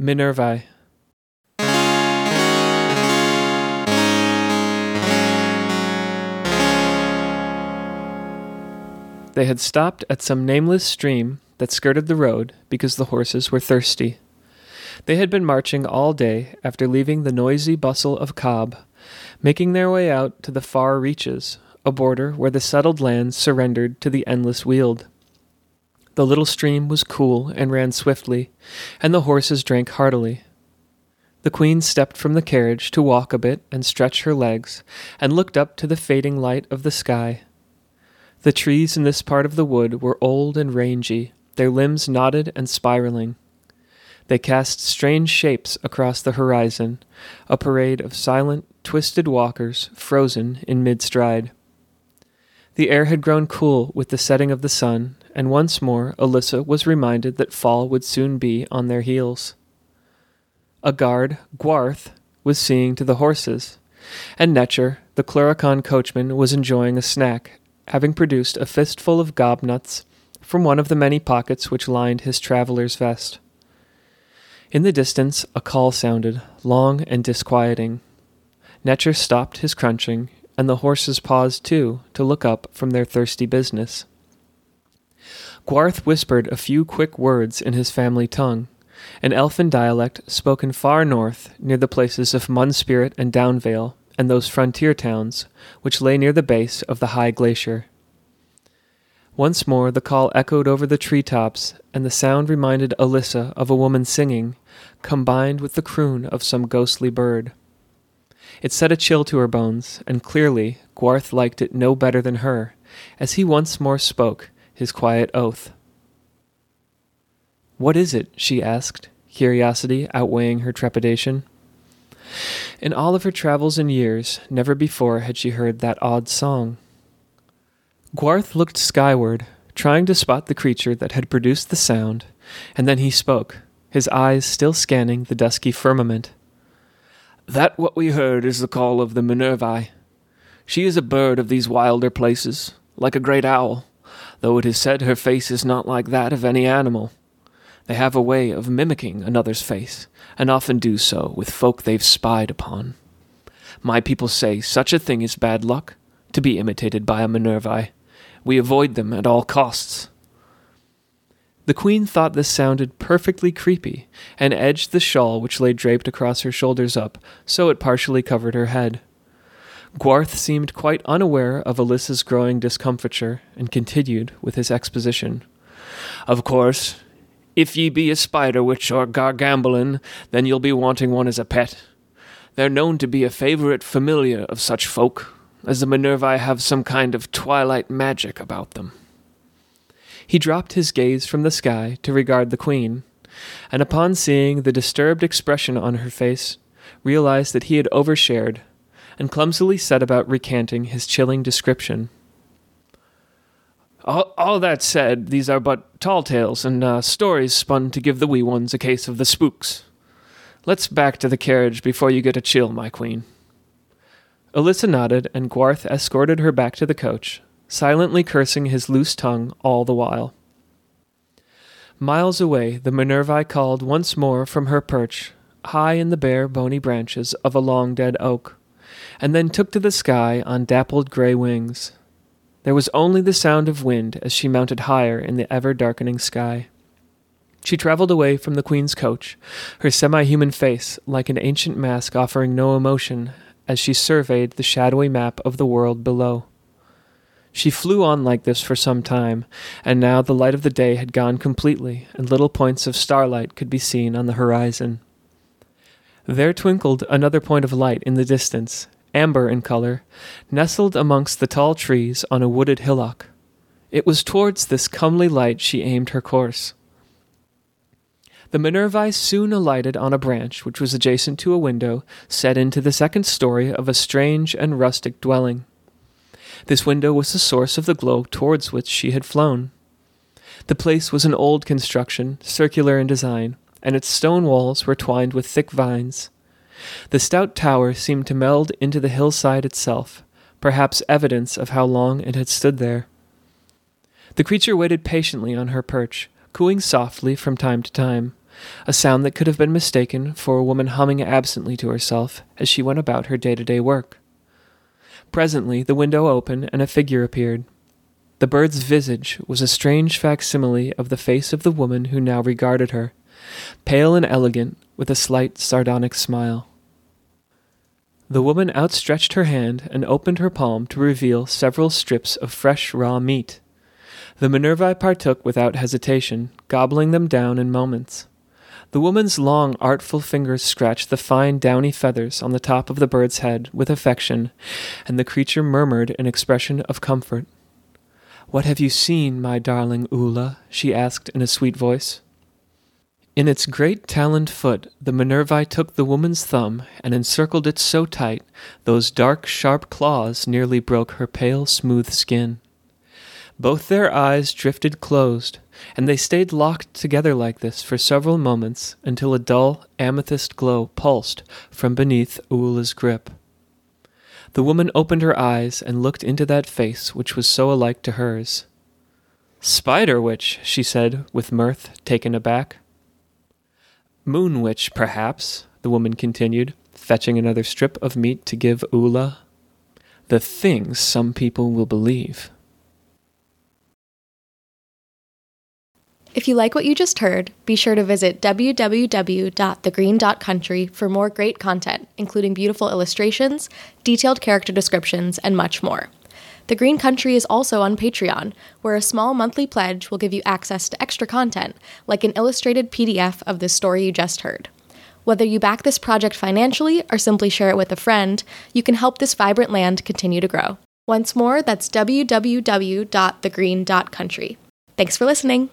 Minervii. They had stopped at some nameless stream that skirted the road because the horses were thirsty. They had been marching all day after leaving the noisy bustle of Cobb, making their way out to the far reaches, a border where the settled lands surrendered to the endless Weald. The little stream was cool and ran swiftly, and the horses drank heartily. The queen stepped from the carriage to walk a bit and stretch her legs, and looked up to the fading light of the sky. The trees in this part of the wood were old and rangy, their limbs knotted and spiraling. They cast strange shapes across the horizon, a parade of silent, twisted walkers frozen in mid stride. The air had grown cool with the setting of the sun, and once more Alyssa was reminded that fall would soon be on their heels. A guard, Gwarth, was seeing to the horses, and Netcher, the Cluricaun coachman, was enjoying a snack, having produced a fistful of gobnuts from one of the many pockets which lined his traveller's vest. In the distance, a call sounded, long and disquieting. Netcher stopped his crunching, and the horses paused too to look up from their thirsty business. Gwarth whispered a few quick words in his family tongue, an elfin dialect spoken far north near the places of Munspirit and Downvale and those frontier towns which lay near the base of the high glacier. Once more the call echoed over the tree tops, and the sound reminded Alyssa of a woman singing, combined with the croon of some ghostly bird. It set a chill to her bones, and clearly Gwarth liked it no better than her, as he once more spoke his quiet oath. What is it? she asked, curiosity outweighing her trepidation. In all of her travels and years, never before had she heard that odd song. Gwarth looked skyward, trying to spot the creature that had produced the sound, and then he spoke, his eyes still scanning the dusky firmament. That what we heard is the call of the Minervii. She is a bird of these wilder places, like a great owl, though it is said her face is not like that of any animal. They have a way of mimicking another's face, and often do so with folk they've spied upon. My people say such a thing is bad luck, to be imitated by a Minervii. We avoid them at all costs. The queen thought this sounded perfectly creepy, and edged the shawl which lay draped across her shoulders up, so it partially covered her head. Gwarth seemed quite unaware of Alyssa's growing discomfiture, and continued with his exposition. Of course, if ye be a spider witch or gargamblin, then you'll be wanting one as a pet. They're known to be a favourite familiar of such folk, as the Minervii have some kind of twilight magic about them. He dropped his gaze from the sky to regard the queen, and upon seeing the disturbed expression on her face, realized that he had overshared, and clumsily set about recanting his chilling description. All, all that said, these are but tall tales and uh, stories spun to give the wee ones a case of the spooks. Let's back to the carriage before you get a chill, my queen. Alyssa nodded, and Gwarth escorted her back to the coach, silently cursing his loose tongue all the while. Miles away, the Minervii called once more from her perch, high in the bare, bony branches of a long dead oak, and then took to the sky on dappled gray wings. There was only the sound of wind as she mounted higher in the ever darkening sky. She traveled away from the Queen's coach, her semi human face like an ancient mask offering no emotion as she surveyed the shadowy map of the world below. She flew on like this for some time, and now the light of the day had gone completely, and little points of starlight could be seen on the horizon. There twinkled another point of light in the distance, amber in color, nestled amongst the tall trees on a wooded hillock. It was towards this comely light she aimed her course. The Minervii soon alighted on a branch which was adjacent to a window set into the second story of a strange and rustic dwelling. This window was the source of the glow towards which she had flown. The place was an old construction, circular in design, and its stone walls were twined with thick vines. The stout tower seemed to meld into the hillside itself, perhaps evidence of how long it had stood there. The creature waited patiently on her perch, cooing softly from time to time, a sound that could have been mistaken for a woman humming absently to herself as she went about her day to day work. Presently, the window opened and a figure appeared. The bird's visage was a strange facsimile of the face of the woman who now regarded her, pale and elegant, with a slight sardonic smile. The woman outstretched her hand and opened her palm to reveal several strips of fresh raw meat. The Minervii partook without hesitation, gobbling them down in moments. The woman's long, artful fingers scratched the fine, downy feathers on the top of the bird's head with affection, and the creature murmured an expression of comfort. What have you seen, my darling Ula? she asked in a sweet voice. In its great taloned foot, the Minervii took the woman's thumb and encircled it so tight, those dark, sharp claws nearly broke her pale, smooth skin. Both their eyes drifted closed, and they stayed locked together like this for several moments until a dull amethyst glow pulsed from beneath Ula's grip. The woman opened her eyes and looked into that face which was so alike to hers. Spider witch, she said, with mirth, taken aback. Moon witch, perhaps, the woman continued, fetching another strip of meat to give Ula. The things some people will believe. If you like what you just heard, be sure to visit www.thegreen.country for more great content, including beautiful illustrations, detailed character descriptions, and much more. The Green Country is also on Patreon, where a small monthly pledge will give you access to extra content, like an illustrated PDF of the story you just heard. Whether you back this project financially or simply share it with a friend, you can help this vibrant land continue to grow. Once more, that's www.thegreen.country. Thanks for listening.